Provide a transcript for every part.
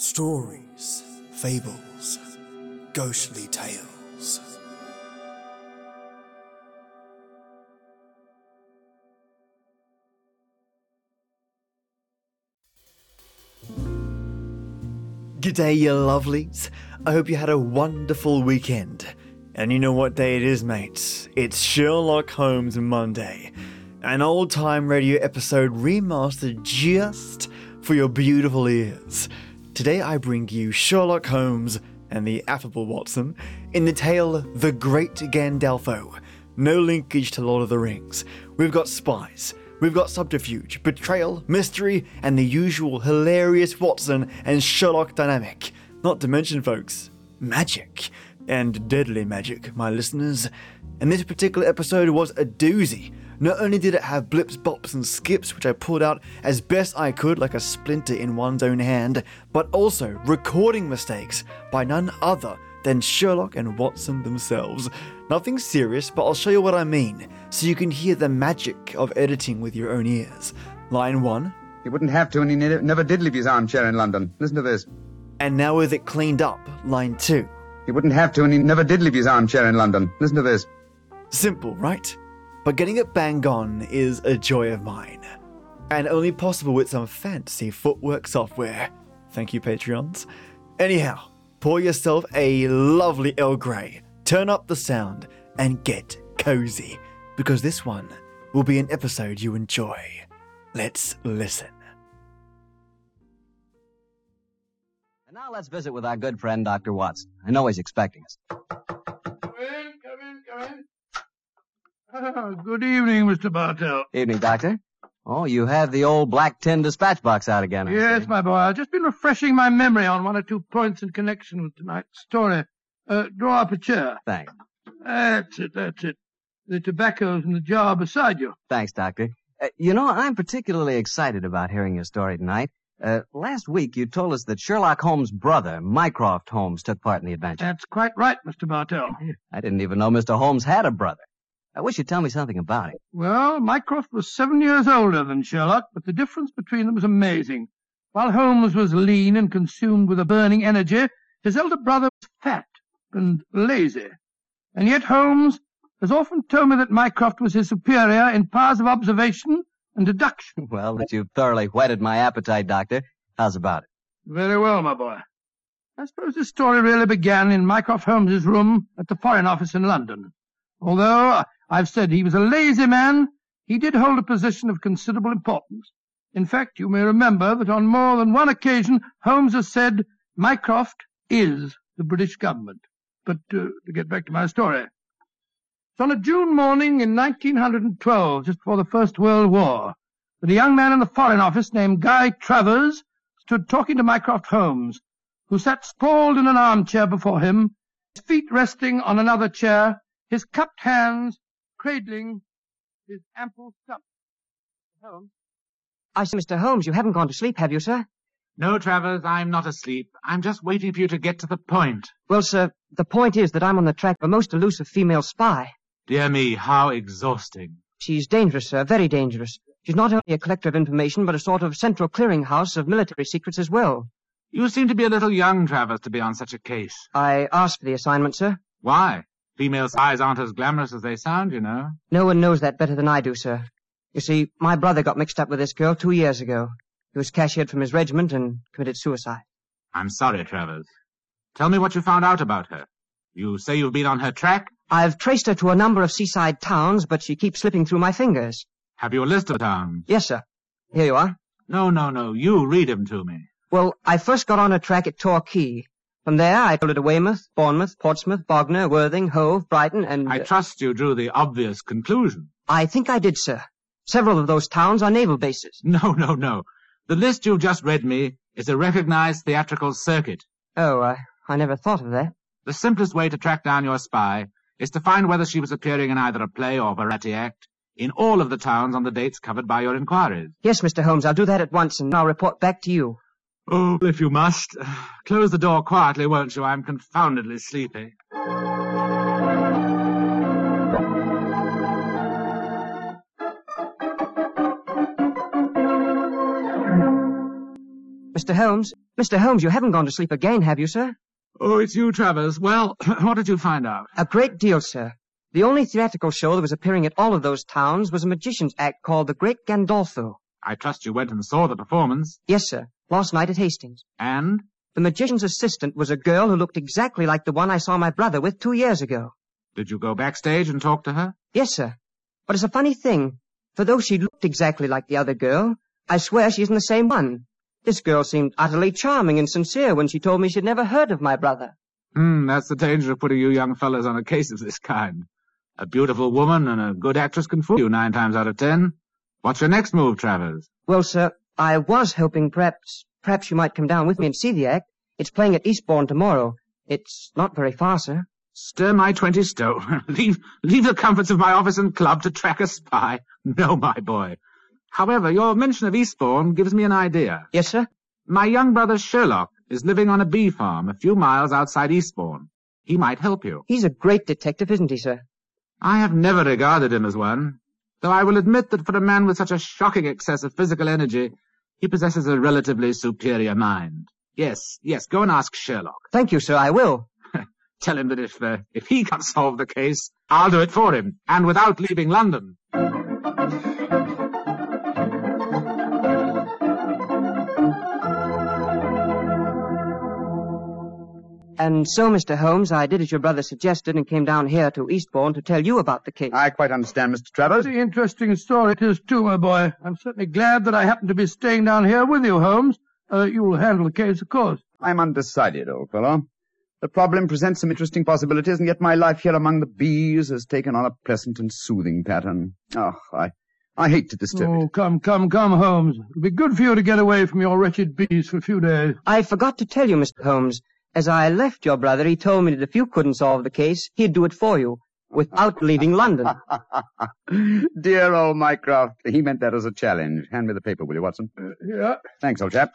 Stories, fables, ghostly tales. G'day, you lovelies. I hope you had a wonderful weekend. And you know what day it is, mates? It's Sherlock Holmes Monday. An old time radio episode remastered just for your beautiful ears. Today I bring you Sherlock Holmes and the affable Watson in the tale The Great Gandalfo. No linkage to Lord of the Rings. We've got spies, we've got subterfuge, betrayal, mystery, and the usual hilarious Watson and Sherlock dynamic. Not to mention, folks, magic. And deadly magic, my listeners. And this particular episode was a doozy. Not only did it have blips, bops, and skips, which I pulled out as best I could like a splinter in one's own hand, but also recording mistakes by none other than Sherlock and Watson themselves. Nothing serious, but I'll show you what I mean, so you can hear the magic of editing with your own ears. Line 1, He wouldn't have to, and he ne- never did leave his armchair in London. Listen to this. and now with it cleaned up, line 2. He wouldn't have to, and he never did leave his armchair in London. Listen to this. Simple, right? But getting it bang on is a joy of mine. And only possible with some fancy footwork software. Thank you, Patreons. Anyhow, pour yourself a lovely Earl Grey, turn up the sound, and get cozy. Because this one will be an episode you enjoy. Let's listen. And now let's visit with our good friend, Dr. Watson. I know he's expecting us. Come in, come in, come in. Ah, good evening, Mr. Bartell. Evening, Doctor. Oh, you have the old black tin dispatch box out again. I Yes, see. my boy. I've just been refreshing my memory on one or two points in connection with tonight's story. Uh, draw up a chair. Thanks. That's it, that's it. The tobacco's in the jar beside you. Thanks, Doctor. Uh, you know, I'm particularly excited about hearing your story tonight. Uh, last week you told us that Sherlock Holmes' brother, Mycroft Holmes, took part in the adventure. That's quite right, Mr. Bartell. I didn't even know Mr. Holmes had a brother. I wish you'd tell me something about it. Well, Mycroft was seven years older than Sherlock, but the difference between them was amazing. While Holmes was lean and consumed with a burning energy, his elder brother was fat and lazy. And yet Holmes has often told me that Mycroft was his superior in powers of observation and deduction. Well, that you've thoroughly whetted my appetite, Doctor. How's about it? Very well, my boy. I suppose this story really began in Mycroft Holmes's room at the Foreign Office in London. Although uh, I've said he was a lazy man, he did hold a position of considerable importance. In fact, you may remember that on more than one occasion Holmes has said Mycroft is the British government. But uh, to get back to my story. It's on a June morning in 1912, just before the First World War, that a young man in the Foreign Office named Guy Travers stood talking to Mycroft Holmes, who sat sprawled in an armchair before him, his feet resting on another chair, his cupped hands cradling his ample stump. Holmes, I say, Mr. Holmes, you haven't gone to sleep, have you, sir? No, Travers, I'm not asleep. I'm just waiting for you to get to the point. Well, sir, the point is that I'm on the track of a most elusive female spy. Dear me, how exhausting. She's dangerous, sir, very dangerous. She's not only a collector of information, but a sort of central clearinghouse of military secrets as well. You seem to be a little young, Travers, to be on such a case. I asked for the assignment, sir. Why? Female spies aren't as glamorous as they sound, you know. No one knows that better than I do, sir. You see, my brother got mixed up with this girl two years ago. He was cashiered from his regiment and committed suicide. I'm sorry, Travers. Tell me what you found out about her. You say you've been on her track? I've traced her to a number of seaside towns, but she keeps slipping through my fingers. Have you a list of towns? Yes, sir. Here you are. No, no, no. You read 'em to me. Well, I first got on her track at Torquay. From there, I followed it to Weymouth, Bournemouth, Portsmouth, Bognor, Worthing, Hove, Brighton, and... I uh, trust you drew the obvious conclusion. I think I did, sir. Several of those towns are naval bases. No, no, no. The list you've just read me is a recognized theatrical circuit. Oh, I, I never thought of that. The simplest way to track down your spy is to find whether she was appearing in either a play or a variety act in all of the towns on the dates covered by your inquiries. Yes, Mr. Holmes, I'll do that at once, and I'll report back to you. Oh, if you must. Close the door quietly, won't you? I'm confoundedly sleepy. Mr. Holmes, Mr. Holmes, you haven't gone to sleep again, have you, sir? Oh, it's you, Travers. Well, what did you find out? A great deal, sir. The only theatrical show that was appearing at all of those towns was a magician's act called The Great Gandolfo. I trust you went and saw the performance. Yes, sir. Last night at Hastings. And? The magician's assistant was a girl who looked exactly like the one I saw my brother with two years ago. Did you go backstage and talk to her? Yes, sir. But it's a funny thing. For though she looked exactly like the other girl, I swear she isn't the same one. This girl seemed utterly charming and sincere when she told me she'd never heard of my brother. Hmm, that's the danger of putting you young fellows on a case of this kind. A beautiful woman and a good actress can fool you nine times out of ten. What's your next move, Travers? Well, sir, I was hoping perhaps, perhaps you might come down with me and see the act. It's playing at Eastbourne tomorrow. It's not very far, sir. Stir my twenty stone. leave, leave the comforts of my office and club to track a spy. No, my boy. However, your mention of Eastbourne gives me an idea. Yes, sir? My young brother Sherlock is living on a bee farm a few miles outside Eastbourne. He might help you. He's a great detective, isn't he, sir? I have never regarded him as one, though I will admit that for a man with such a shocking excess of physical energy, he possesses a relatively superior mind. Yes, yes, go and ask Sherlock. Thank you, sir, I will. Tell him that if, uh, if he can't solve the case, I'll do it for him, and without leaving London. And so, Mr. Holmes, I did as your brother suggested and came down here to Eastbourne to tell you about the case. I quite understand, Mr. Travers. Very interesting story it is, too, my boy. I'm certainly glad that I happen to be staying down here with you, Holmes. Uh, you'll handle the case, of course. I'm undecided, old fellow. The problem presents some interesting possibilities, and yet my life here among the bees has taken on a pleasant and soothing pattern. Oh, I, I hate to disturb you. Oh, it. come, come, come, Holmes. It'll be good for you to get away from your wretched bees for a few days. I forgot to tell you, Mr. Holmes. As I left your brother, he told me that if you couldn't solve the case, he'd do it for you, without leaving London. Dear old Mycroft, he meant that as a challenge. Hand me the paper, will you, Watson? Uh, yeah. Thanks, old chap.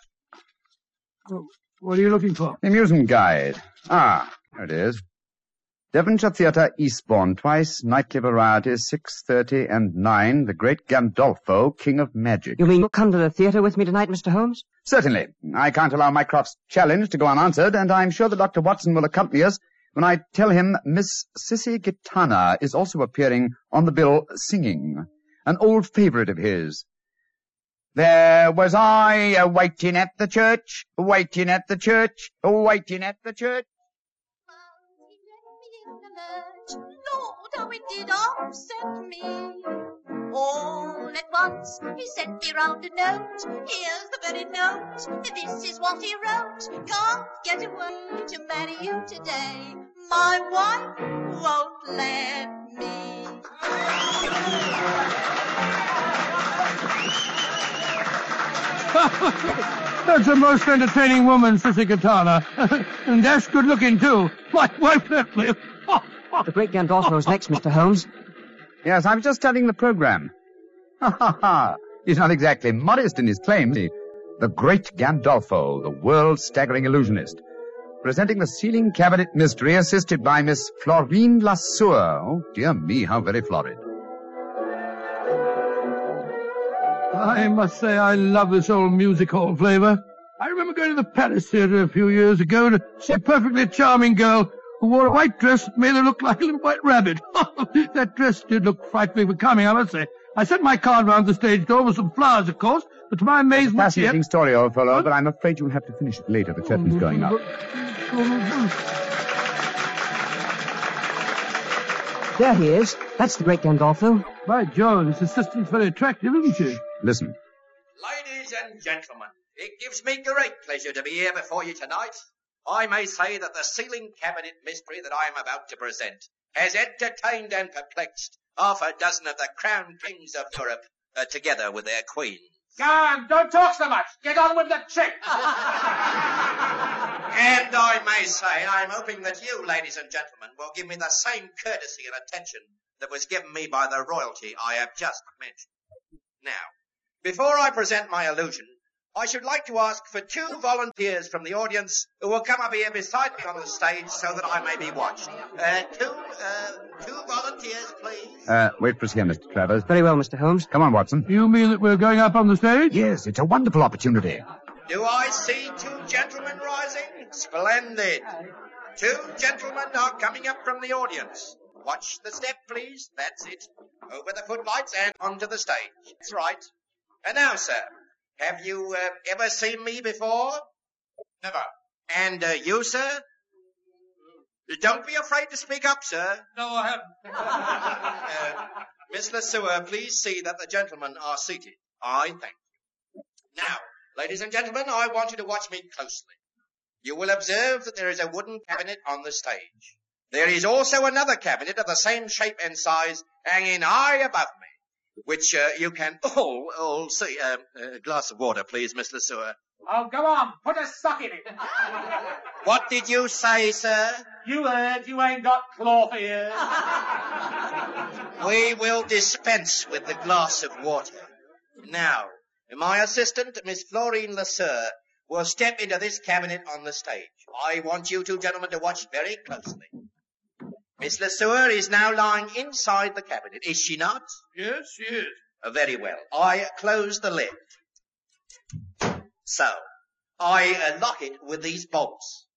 What are you looking for? The amusement guide. Ah, there it is. Devonshire Theatre, Eastbourne, twice, nightly varieties, 6.30 and 9, The Great Gandolfo, King of Magic. You mean you'll come to the theatre with me tonight, Mr. Holmes? Certainly. I can't allow Mycroft's challenge to go unanswered, and I'm sure that Dr. Watson will accompany us when I tell him Miss Sissy Gitana is also appearing on the bill singing, an old favorite of his. There was I, waiting at the church, waiting at the church, waiting at the church. Lord, how it did upset me. All at once he sent me round a note. Here's the very note. This is what he wrote. Can't get away to marry you today. My wife won't let me. That's a most entertaining woman, Sissy Katana. and that's good looking, too. My wife left me. The Great Gandolfo's next, Mr. Holmes. Yes, I was just studying the program. Ha ha ha! He's not exactly modest in his claims. Is he- The great Gandolfo, the world staggering illusionist. Presenting the ceiling cabinet mystery assisted by Miss Florine Lasseur. Oh, dear me, how very florid. I must say I love this old music hall flavor. I remember going to the Palace Theatre a few years ago to see a perfectly charming girl who wore a white dress that made her look like a little white rabbit. that dress did look frightfully becoming, I must say. I sent my card round the stage door with some flowers, of course, but to my amazement... Fascinating story, old fellow, but I'm afraid you'll have to finish it later. The curtain's oh, going up. Oh, There he is. That's the Great Gandolfo. By Jove, this assistant's very attractive, isn't she? Listen. Ladies and gentlemen, it gives me great pleasure to be here before you tonight. I may say that the ceiling cabinet mystery that I am about to present has entertained and perplexed half a dozen of the crown kings of Europe, uh, together with their queens. On, don't talk so much. Get on with the trick. And I may say I'm hoping that you, ladies and gentlemen, will give me the same courtesy and attention that was given me by the royalty I have just mentioned. Now, before I present my illusion, I should like to ask for two volunteers from the audience who will come up here beside me on the stage so that I may be watched. Uh, two, uh, two volunteers, please. Uh, wait for us here, Mr. Travers. Very well, Mr. Holmes. Come on, Watson. You mean that we're going up on the stage? Yes, it's a wonderful opportunity. Do I see two gentlemen rising? Splendid. Two gentlemen are coming up from the audience. Watch the step, please. That's it. Over the footlights and onto the stage. That's right. And now, sir, have you uh, ever seen me before? Never. And uh, you, sir? Don't be afraid to speak up, sir. No, I haven't. Uh, Miss Lesueur, please see that the gentlemen are seated. I thank you. Now, ladies and gentlemen, I want you to watch me closely. You will observe that there is a wooden cabinet on the stage. There is also another cabinet of the same shape and size hanging high above me, which uh, you can all, all see. Um, a glass of water, please, Miss Lesueur. Oh, go on. Put a sock in it. What did you say, sir? You heard you ain't got cloth ears. We will dispense with the glass of water. Now, my assistant, Miss Florine Lesueur, will step into this cabinet on the stage. I want you two gentlemen to watch very closely. Miss Lesueur is now lying inside the cabinet, is she not? Yes, she is. Uh, Very well. I close the lid. So, I uh, lock it with these bolts.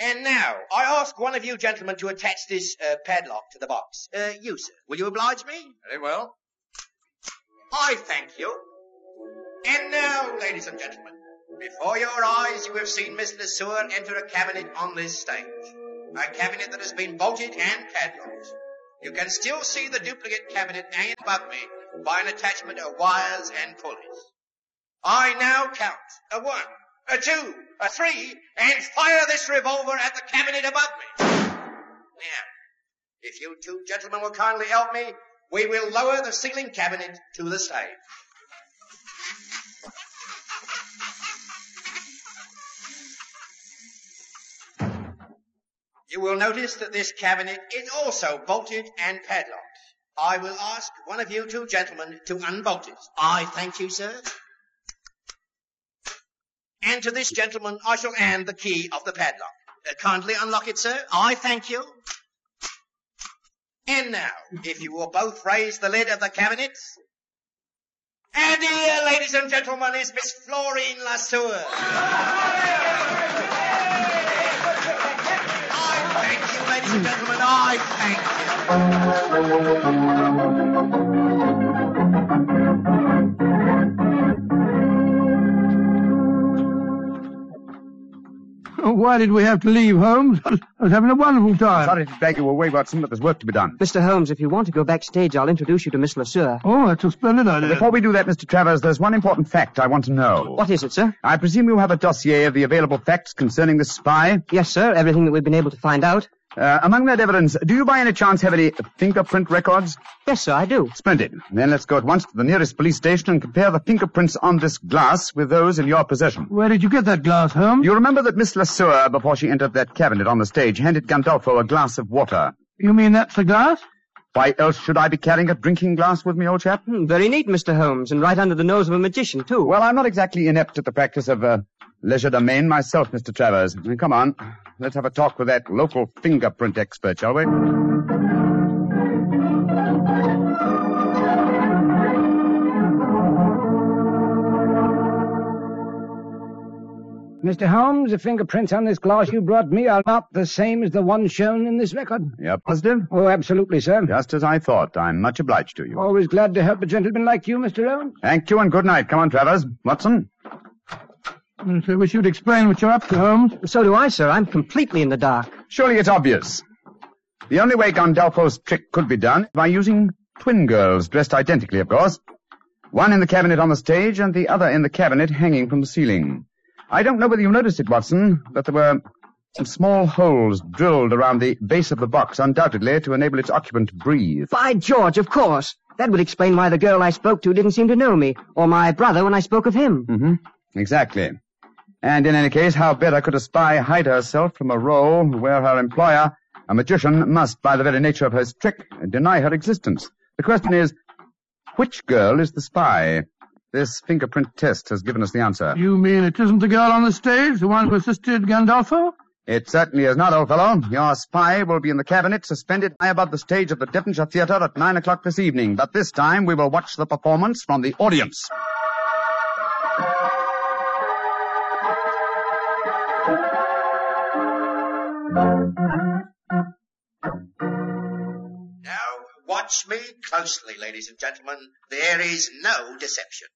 And now, I ask one of you gentlemen to attach this uh, padlock to the box. Uh, you, sir. Will you oblige me? Very well. I thank you. And now, ladies and gentlemen, before your eyes you have seen Miss Lesueur enter a cabinet on this stage. A cabinet that has been bolted and padlocked. You can still see the duplicate cabinet hanging above me by an attachment of wires and pulleys. I now count a one, a two, a three, and fire this revolver at the cabinet above me. Now, if you two gentlemen will kindly help me, we will lower the ceiling cabinet to the stage. You will notice that this cabinet is also bolted and padlocked. I will ask one of you two gentlemen to unbolt it. I thank you, sir. And to this gentleman, I shall hand the key of the padlock. Uh, kindly unlock it, sir. I thank you. And now, if you will both raise the lid of the cabinet. And here, ladies and gentlemen, is Miss Florine Lesueur. Thank you, ladies and gentlemen. I thank you. Oh, why did we have to leave, Holmes? I was, having a wonderful time. Sorry to drag you away, Watson, but there's work to be done. Mr. Holmes, if you want to go backstage, I'll introduce you to Miss Lesueur. Oh, that's a splendid idea. Before we do that, Mr. Travers, there's one important fact I want to know. What is it, sir? I presume you have a dossier of the available facts concerning this spy? Yes, sir. Everything that we've been able to find out. Uh, among that evidence, do you by any chance have any fingerprint records? Yes, sir, I do. Splendid. Then let's go at once to the nearest police station and compare the fingerprints on this glass with those in your possession. Where did you get that glass, Holmes? You remember that Miss Lesueur, before she entered that cabinet on the stage, handed Gandolfo a glass of water. You mean that's the glass? Why else should I be carrying a drinking glass with me, old chap? Hmm, very neat, Mr. Holmes, and right under the nose of a magician, too. Well, I'm not exactly inept at the practice of uh, legerdemain myself, Mr. Travers. Come on, let's have a talk with that local fingerprint expert, shall we? Mr. Holmes, the fingerprints on this glass you brought me are not the same as the ones shown in this record. You're positive? Oh, absolutely, sir. Just as I thought. I'm much obliged to you. Always glad to help a gentleman like you, Mr. Holmes. Thank you and good night. Come on, Travers. Watson? Yes, I wish you'd explain what you're up to, Holmes. So do I, sir. I'm completely in the dark. Surely it's obvious. The only way Gandolfo's trick could be done is by using twin girls, dressed identically, of course. One in the cabinet on the stage and the other in the cabinet hanging from the ceiling. I don't know whether you noticed it, Watson, but there were some small holes drilled around the base of the box, undoubtedly to enable its occupant to breathe. By George, of course. That would explain why the girl I spoke to didn't seem to know me, or my brother when I spoke of him. Mm-hmm. Exactly. And in any case, how better could a spy hide herself from a role where her employer, a magician, must, by the very nature of his trick, deny her existence? The question is, which girl is the spy? This fingerprint test has given us the answer. You mean it isn't the girl on the stage, the one who assisted Gandolfo? It certainly is not, old fellow. Your spy will be in the cabinet, suspended high above the stage of the Devonshire Theatre at nine o'clock this evening. But this time we will watch the performance from the audience. Now, watch me closely, ladies and gentlemen. There is no deception.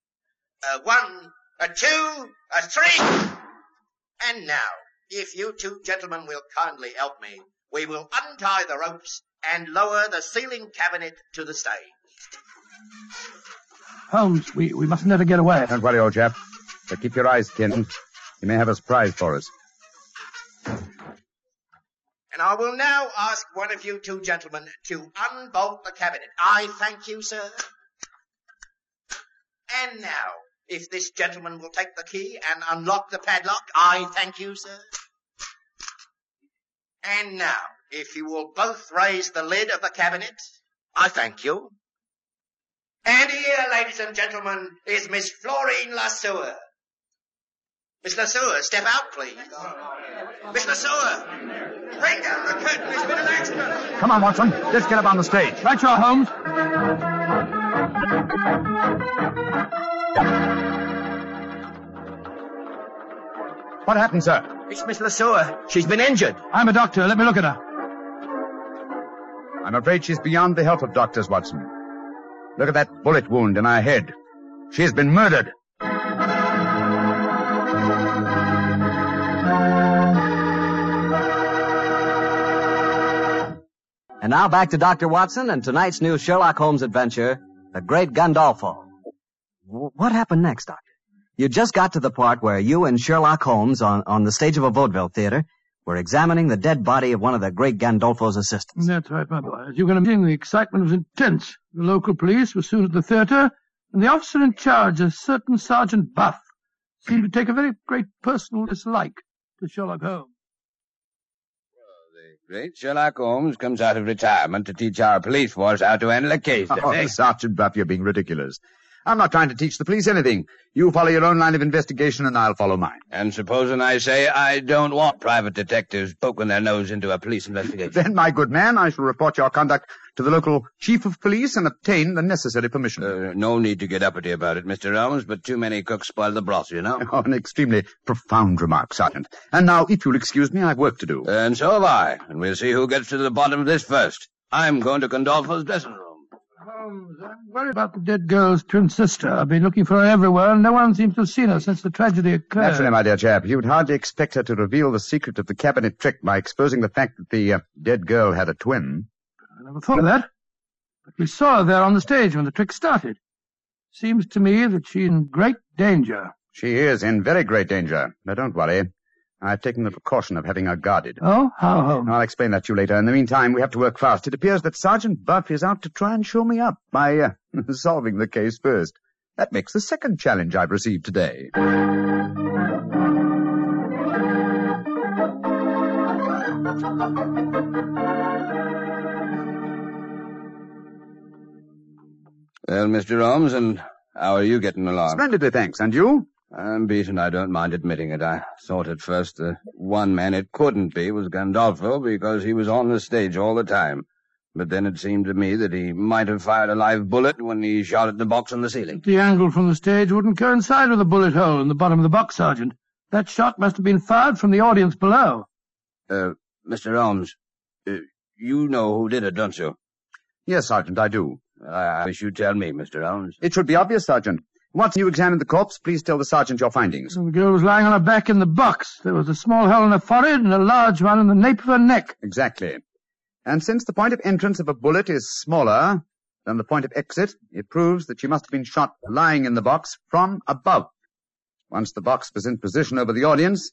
A one, a two, a three. And now, if you two gentlemen will kindly help me, we will untie the ropes and lower the ceiling cabinet to the stage. Holmes, we, we mustn't let her get away. Don't worry, old chap. But keep your eyes skinned. He may have a surprise for us. And I will now ask one of you two gentlemen to unbolt the cabinet. I thank you, sir. And now, if this gentleman will take the key and unlock the padlock, I thank you, sir. And now, if you will both raise the lid of the cabinet, I thank you. And here, ladies and gentlemen, is Miss Florine Lasseur. Miss Lasseur, step out, please. Miss Lasseur, bring down the curtain. There's been an accident. Come on, Watson. Let's get up on the stage. Right, you are, Holmes. What happened, sir? It's Miss Lasseur. She's been injured. I'm a doctor. Let me look at her. I'm afraid she's beyond the help of doctors, Watson. Look at that bullet wound in her head. She has been murdered. And now back to Dr. Watson and tonight's new Sherlock Holmes adventure, The Great Gandolfo. What happened next, Doctor? You just got to the part where you and Sherlock Holmes on, on the stage of a vaudeville theater were examining the dead body of one of the great Gandolfo's assistants. That's right, my boy. As you can imagine, the excitement was intense. The local police were soon at the theatre, and the officer in charge, a certain Sergeant Buff, seemed to take a very great personal dislike to Sherlock Holmes. Great Sherlock Holmes comes out of retirement to teach our police force how to handle a case. Oh, he? Sergeant Buff, you're being ridiculous. I'm not trying to teach the police anything. You follow your own line of investigation, and I'll follow mine. And supposing I say I don't want private detectives poking their nose into a police investigation. Then, my good man, I shall report your conduct to the local chief of police and obtain the necessary permission. Uh, no need to get uppity about it, Mr. Holmes, but too many cooks spoil the broth, you know. Oh, an extremely profound remark, Sergeant. And now, if you'll excuse me, I've work to do. And so have I, and we'll see who gets to the bottom of this first. I'm going to Gandolfo's dressing room. Holmes, I'm worried about the dead girl's twin sister. I've been looking for her everywhere, and no one seems to have seen her since the tragedy occurred. Naturally, my dear chap, you'd hardly expect her to reveal the secret of the cabinet trick by exposing the fact that the uh, dead girl had a twin. I never thought of that. But we saw her there on the stage when the trick started. Seems to me that she's in great danger. She is in very great danger. Now, don't worry. I've taken the precaution of having her guarded. Oh, how, Holmes? I'll explain that to you later. In the meantime, we have to work fast. It appears that Sergeant Buff is out to try and show me up by uh, solving the case first. That makes the second challenge I've received today. Well, Mr. Holmes, and how are you getting along? Splendidly, thanks. And you? I'm beaten, I don't mind admitting it. I thought at first the one man it couldn't be was Gandolfo because he was on the stage all the time. But then it seemed to me that he might have fired a live bullet when he shot at the box on the ceiling. The angle from the stage wouldn't coincide with the bullet hole in the bottom of the box, Sergeant. That shot must have been fired from the audience below. Uh, Mr. Holmes, uh, you know who did it, don't you? Yes, Sergeant, I do. I, I wish you'd tell me, Mr. Holmes. It should be obvious, Sergeant. Once you examined the corpse, please tell the sergeant your findings. The girl was lying on her back in the box. There was a small hole in her forehead and a large one in the nape of her neck. Exactly. And since the point of entrance of a bullet is smaller than the point of exit, it proves that she must have been shot lying in the box from above. Once the box was in position over the audience,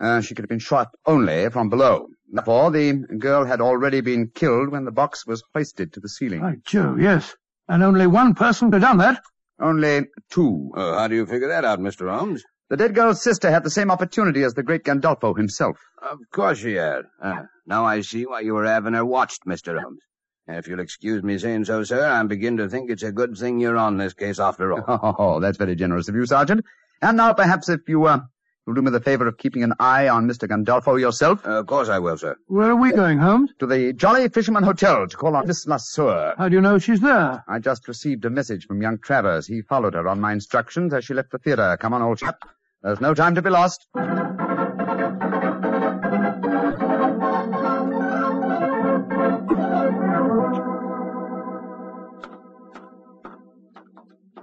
uh, she could have been shot only from below. Therefore, the girl had already been killed when the box was hoisted to the ceiling. By Jove, yes. And only one person could have done that. Only two. Oh, how do you figure that out, Mr. Holmes? The dead girl's sister had the same opportunity as the great Gandolfo himself. Of course she had. Uh, now I see why you were having her watched, Mr. Holmes. If you'll excuse me saying so, sir, I begin to think it's a good thing you're on this case after all. Oh, that's very generous of you, Sergeant. And now, perhaps, if you uh, You'll do me the favor of keeping an eye on Mr. Gandolfo yourself? Uh, of course I will, sir. Where are we going, Holmes? To the Jolly Fisherman Hotel to call on Miss Lasseur. How do you know she's there? I just received a message from young Travers. He followed her on my instructions as she left the theater. Come on, old chap. There's no time to be lost.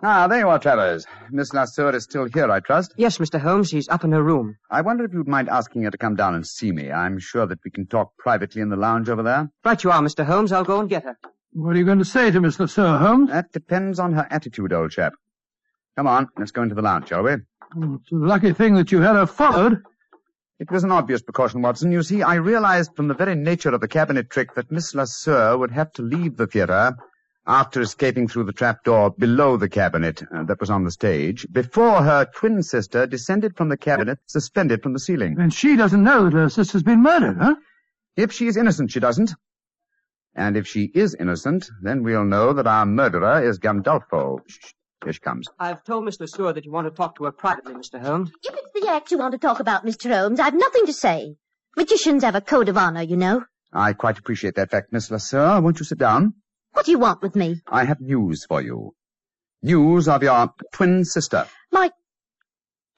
Ah, there you are, Travers. Miss Lasseur is still here, I trust. Yes, Mr. Holmes, she's up in her room. I wonder if you'd mind asking her to come down and see me. I'm sure that we can talk privately in the lounge over there. Right you are, Mr. Holmes. I'll go and get her. What are you going to say to Miss Lasseur, Holmes? That depends on her attitude, old chap. Come on, let's go into the lounge, shall we? Oh, it's a lucky thing that you had her followed. It was an obvious precaution, Watson. You see, I realized from the very nature of the cabinet trick that Miss Lasseur would have to leave the theater after escaping through the trapdoor below the cabinet uh, that was on the stage, before her twin sister descended from the cabinet, suspended from the ceiling. And she doesn't know that her sister's been murdered, huh? If she is innocent, she doesn't. And if she is innocent, then we'll know that our murderer is Gandolfo. Shh, here she comes. I've told Miss LeSueur that you want to talk to her privately, Mr. Holmes. If it's the act you want to talk about, Mr. Holmes, I've nothing to say. Magicians have a code of honor, you know. I quite appreciate that fact, Miss Lasseur. Won't you sit down? What do you want with me? I have news for you. News of your twin sister. My...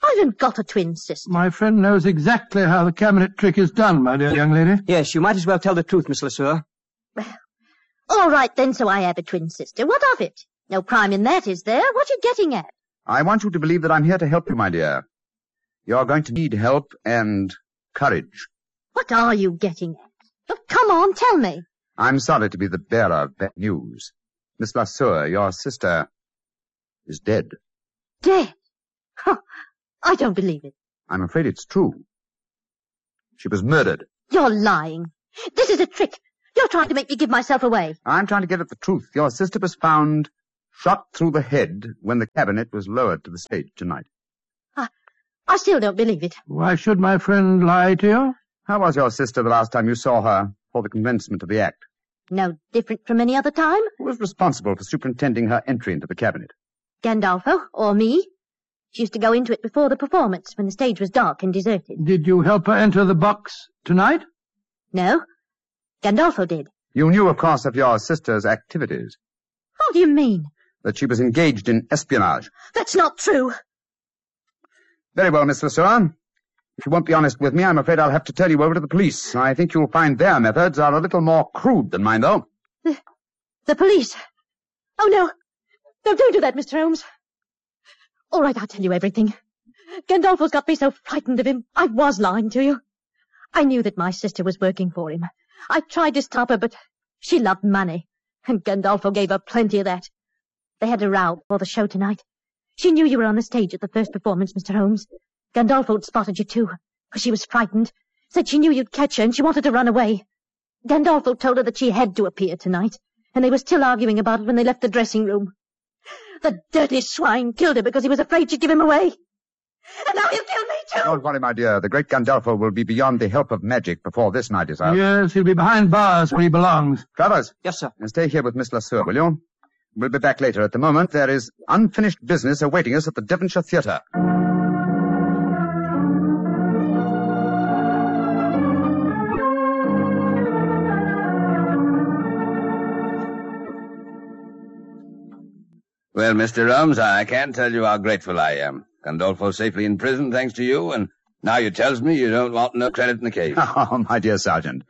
I haven't got a twin sister. My friend knows exactly how the cabinet trick is done, my dear young lady. Yes, you might as well tell the truth, Miss LeSueur. All right, then, so I have a twin sister. What of it? No crime in that, is there? What are you getting at? I want you to believe that I'm here to help you, my dear. You're going to need help and courage. What are you getting at? Oh, come on, tell me. I'm sorry to be the bearer of bad news. Miss Lasseur, your sister, is dead. Dead? Huh, I don't believe it. I'm afraid it's true. She was murdered. You're lying. This is a trick. You're trying to make me give myself away. I'm trying to get at the truth. Your sister was found shot through the head when the cabinet was lowered to the stage tonight. I, I still don't believe it. Why should my friend lie to you? How was your sister the last time you saw her for the commencement of the act? No different from any other time? Who was responsible for superintending her entry into the cabinet? Gandolfo, or me. She used to go into it before the performance, when the stage was dark and deserted. Did you help her enter the box tonight? No. Gandolfo did. You knew, of course, of your sister's activities. How do you mean? That she was engaged in espionage. That's not true. Very well, Miss Lasseur. If you won't be honest with me, I'm afraid I'll have to turn you over to the police. I think you'll find their methods are a little more crude than mine, though. The, the police? Oh, no. No, don't do that, Mr. Holmes. All right, I'll tell you everything. Gandolfo's got me so frightened of him, I was lying to you. I knew that my sister was working for him. I tried to stop her, but she loved money, and Gandolfo gave her plenty of that. They had a row before the show tonight. She knew you were on the stage at the first performance, Mr. Holmes. Gandolfo had spotted you too, because she was frightened. Said she knew you'd catch her, and she wanted to run away. Gandolfo told her that she had to appear tonight, and they were still arguing about it when they left the dressing room. The dirty swine killed her because he was afraid she'd give him away. And now he'll kill me too. Don't worry, my dear. The great Gandolfo will be beyond the help of magic before this night is out. Yes, he'll be behind bars where he belongs. Travers. Yes, sir. And stay here with Miss Lasseur, will you? We'll be back later. At the moment, there is unfinished business awaiting us at the Devonshire Theatre. Well, Mr. Holmes, I can't tell you how grateful I am. Gandolfo safely in prison thanks to you, and now you tells me you don't want no credit in the case. Oh, my dear Sergeant.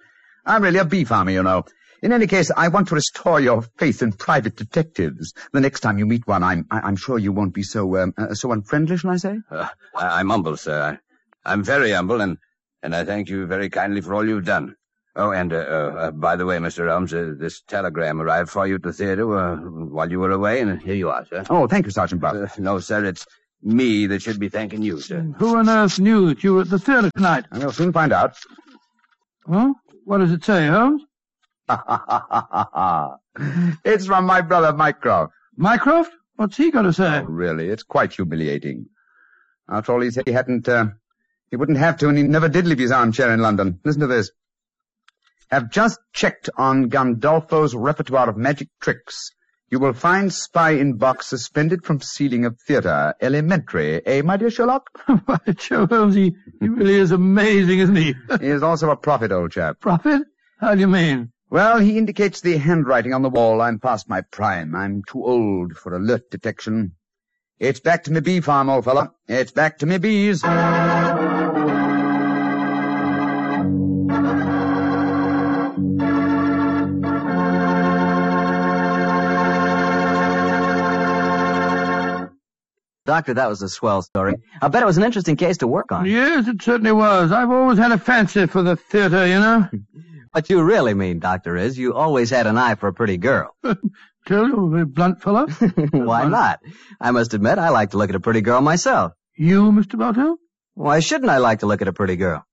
I'm really a bee farmer, you know. In any case, I want to restore your faith in private detectives. The next time you meet one, I'm I- I'm sure you won't be so um, uh, so unfriendly, shall I say? Uh, I- I'm humble, sir. I- I'm very humble, and, and I thank you very kindly for all you've done. Oh, and uh, uh, by the way, Mr. Holmes, uh, this telegram arrived for you at the theater uh, while you were away, and here you are, sir. Oh, thank you, Sergeant Bluff. Uh, no, sir, it's me that should be thanking you, sir. Who on earth knew that you were at the theatre tonight? We'll soon find out. Huh? What does it say, Holmes? Ha ha ha ha. It's from my brother Mycroft. Mycroft? What's he got to say? Oh, really, it's quite humiliating. After all, he said he hadn't, uh, he wouldn't have to, and he never did leave his armchair in London. Listen to this. Have just checked on Gandolfo's repertoire of magic tricks. You will find Spy in Box suspended from ceiling of theatre. Elementary, eh, my dear Sherlock? By Joe Holmes, he, he really is amazing, isn't he? he is also a prophet, old chap. Prophet? How do you mean? Well, he indicates the handwriting on the wall. I'm past my prime. I'm too old for alert detection. It's back to me bee farm, old fellow. It's back to me bees. Doctor, that was a swell story. I bet it was an interesting case to work on. Yes, it certainly was. I've always had a fancy for the theater, you know. What you really mean, Doctor, is you always had an eye for a pretty girl. Tell you, a blunt fellow. Why not? I must admit, I like to look at a pretty girl myself. You, Mr. Bartell? Why shouldn't I like to look at a pretty girl?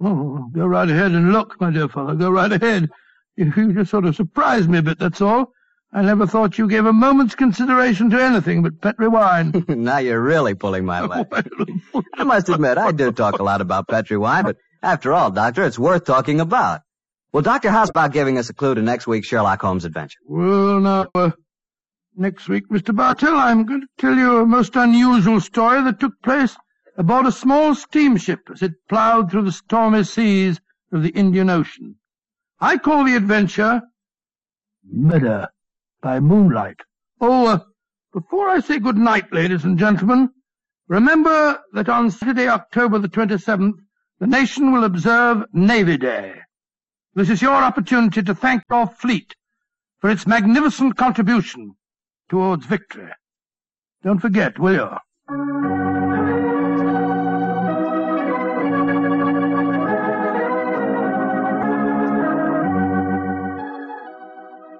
Oh, go right ahead and look, my dear fellow. Go right ahead. You, you just sort of surprised me a bit, that's all. I never thought you gave a moment's consideration to anything but Petri wine. now you're really pulling my leg. I must admit, I do talk a lot about Petri wine, but after all, Doctor, it's worth talking about. Well, Doctor, how's about giving us a clue to next week's Sherlock Holmes adventure? Well, now, uh, next week, Mr. Bartell, I'm going to tell you a most unusual story that took place aboard a small steamship as it ploughed through the stormy seas of the Indian Ocean. I call the adventure Murder by Moonlight. Oh, uh, before I say good night, ladies and gentlemen, remember that on Saturday, October the 27th, the nation will observe Navy Day. This is your opportunity to thank your fleet for its magnificent contribution towards victory. Don't forget, will you?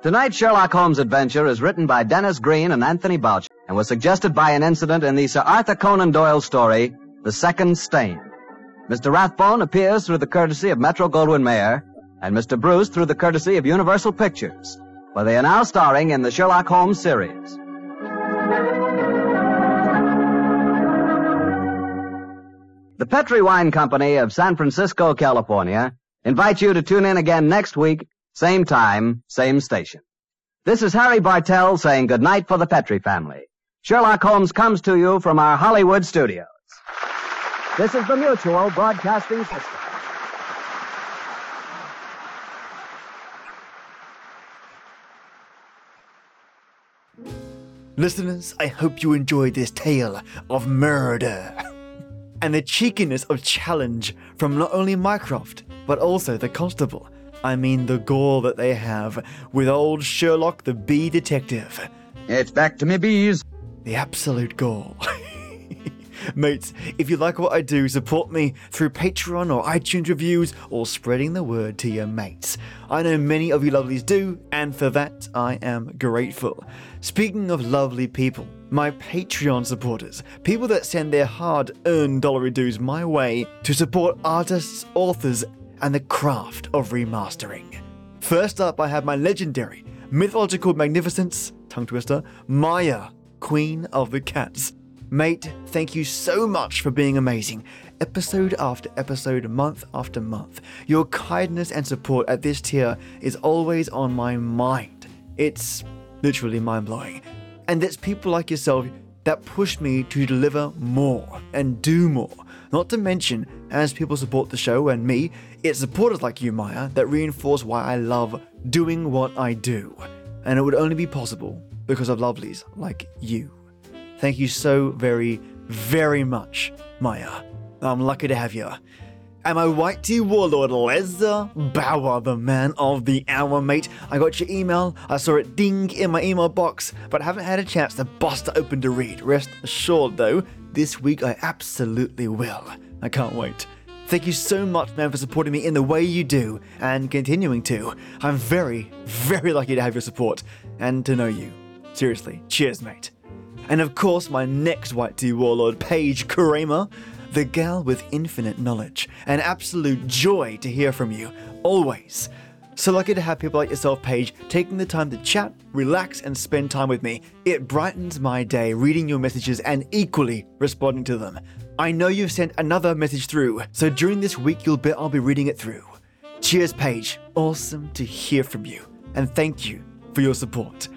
Tonight's Sherlock Holmes adventure is written by Denis Green and Anthony Boucher and was suggested by an incident in the Sir Arthur Conan Doyle story, The Second Stain. Mr. Rathbone appears through the courtesy of Metro Goldwyn Mayer and Mr. Bruce through the courtesy of Universal Pictures, where they are now starring in the Sherlock Holmes series. The Petri Wine Company of San Francisco, California, invites you to tune in again next week, same time, same station. This is Harry Bartell saying goodnight for the Petri family. Sherlock Holmes comes to you from our Hollywood studios. This is the Mutual Broadcasting System. Listeners, I hope you enjoyed this tale of murder and the cheekiness of challenge from not only Mycroft, but also the constable. I mean, the gore that they have with old Sherlock the bee detective. It's back to me bees. The absolute gore. Mates, if you like what I do, support me through Patreon or iTunes reviews or spreading the word to your mates. I know many of you lovelies do, and for that I am grateful. Speaking of lovely people, my Patreon supporters, people that send their hard earned dollary dues my way to support artists, authors, and the craft of remastering. First up, I have my legendary, mythological magnificence, tongue twister, Maya, Queen of the Cats. Mate, thank you so much for being amazing. Episode after episode, month after month. Your kindness and support at this tier is always on my mind. It's literally mind blowing. And it's people like yourself that push me to deliver more and do more. Not to mention, as people support the show and me, it's supporters like you, Maya, that reinforce why I love doing what I do. And it would only be possible because of lovelies like you. Thank you so very, very much, Maya. I'm lucky to have you. And my white tea warlord, Leslie Bower, the man of the hour, mate. I got your email. I saw it ding in my email box, but I haven't had a chance to bust it open to read. Rest assured, though, this week I absolutely will. I can't wait. Thank you so much, man, for supporting me in the way you do and continuing to. I'm very, very lucky to have your support and to know you. Seriously, cheers, mate. And of course, my next White Tea Warlord, Paige Cramer, the gal with infinite knowledge. An absolute joy to hear from you, always. So lucky to have people like yourself, Paige, taking the time to chat, relax, and spend time with me. It brightens my day reading your messages and equally responding to them. I know you've sent another message through, so during this week you'll bet I'll be reading it through. Cheers, Paige. Awesome to hear from you, and thank you for your support.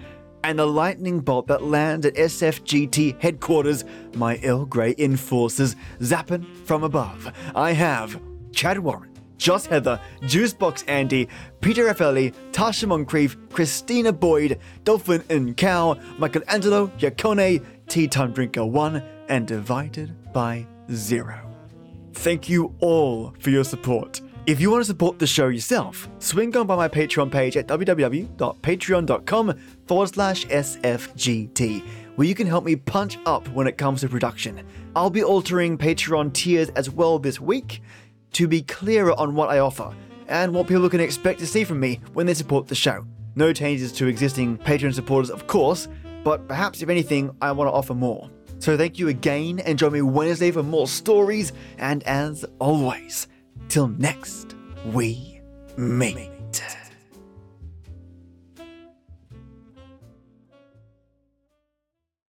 and the lightning bolt that lands at SFGT headquarters, my Earl Grey enforcers zapping from above. I have Chad Warren, Joss Heather, Juicebox Andy, Peter Raffaelli, Tasha Moncrief, Christina Boyd, Dolphin and Cow, Michelangelo Yacone, Tea Time Drinker 1, and Divided by Zero. Thank you all for your support. If you want to support the show yourself, swing on by my Patreon page at www.patreon.com forward slash SFGT, where you can help me punch up when it comes to production. I'll be altering Patreon tiers as well this week to be clearer on what I offer and what people can expect to see from me when they support the show. No changes to existing Patreon supporters, of course, but perhaps if anything, I want to offer more. So thank you again and join me Wednesday for more stories, and as always, till next we meet.